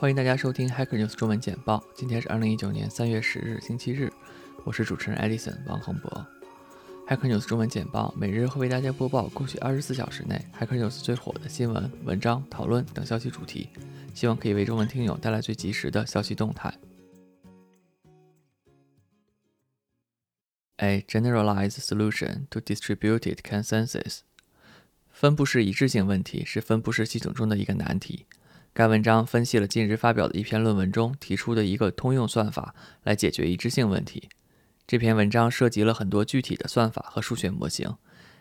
欢迎大家收听 Hacker News 中文简报。今天是二零一九年三月十日，星期日。我是主持人 Edison 王恒博。Hacker News 中文简报每日会为大家播报过去二十四小时内 Hacker News 最火的新闻、文章、讨论等消息主题，希望可以为中文听友带来最及时的消息动态。A generalized solution to distributed consensus。分布式一致性问题是分布式系统中的一个难题。该文章分析了近日发表的一篇论文中提出的一个通用算法来解决一致性问题。这篇文章涉及了很多具体的算法和数学模型。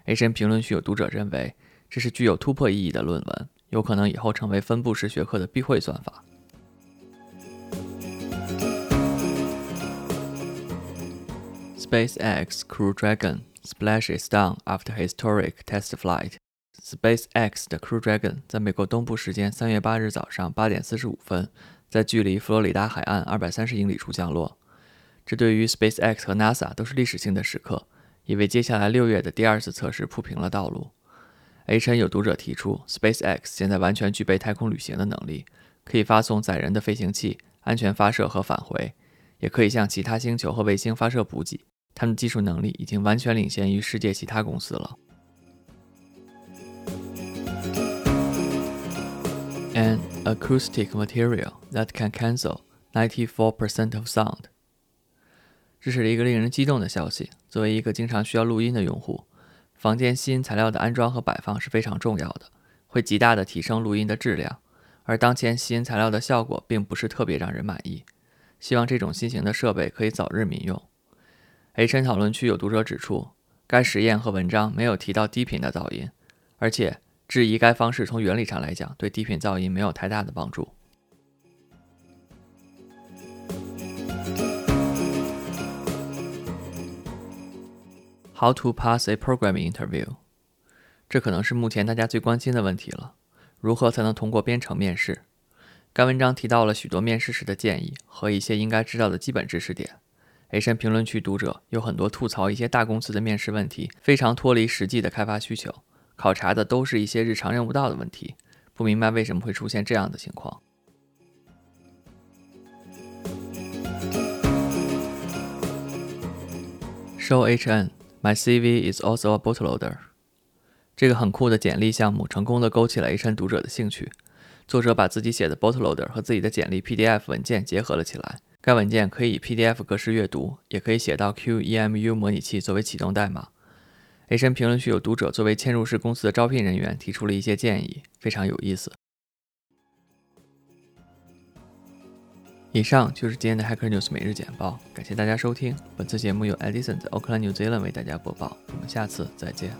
H N 评论区有读者认为这是具有突破意义的论文，有可能以后成为分布式学科的必会算法。SpaceX Crew Dragon splashes down after historic test flight. SpaceX 的 Crew Dragon 在美国东部时间三月八日早上八点四十五分，在距离佛罗里达海岸二百三十英里处降落。这对于 SpaceX 和 NASA 都是历史性的时刻，也为接下来六月的第二次测试铺平了道路。H N 有读者提出，SpaceX 现在完全具备太空旅行的能力，可以发送载人的飞行器，安全发射和返回，也可以向其他星球和卫星发射补给。他们的技术能力已经完全领先于世界其他公司了。An acoustic material that can cancel 94% of sound。这是一个令人激动的消息。作为一个经常需要录音的用户，房间吸音材料的安装和摆放是非常重要的，会极大的提升录音的质量。而当前吸音材料的效果并不是特别让人满意。希望这种新型的设备可以早日民用。H N 讨论区有读者指出，该实验和文章没有提到低频的噪音，而且。质疑该方式从原理上来讲对低频噪音没有太大的帮助。How to pass a programming interview？这可能是目前大家最关心的问题了。如何才能通过编程面试？该文章提到了许多面试时的建议和一些应该知道的基本知识点。H 评论区读者有很多吐槽一些大公司的面试问题非常脱离实际的开发需求。考察的都是一些日常用不到的问题，不明白为什么会出现这样的情况。Show HN, my CV is also a bootloader。这个很酷的简历项目成功的勾起了 HN 读者的兴趣。作者把自己写的 bootloader 和自己的简历 PDF 文件结合了起来。该文件可以以 PDF 格式阅读，也可以写到 QEMU 模拟器作为启动代码。雷神评论区有读者作为嵌入式公司的招聘人员提出了一些建议，非常有意思。以上就是今天的 Hacker News 每日简报，感谢大家收听。本次节目由 Edison 在 oakland new Zealand 为大家播报，我们下次再见。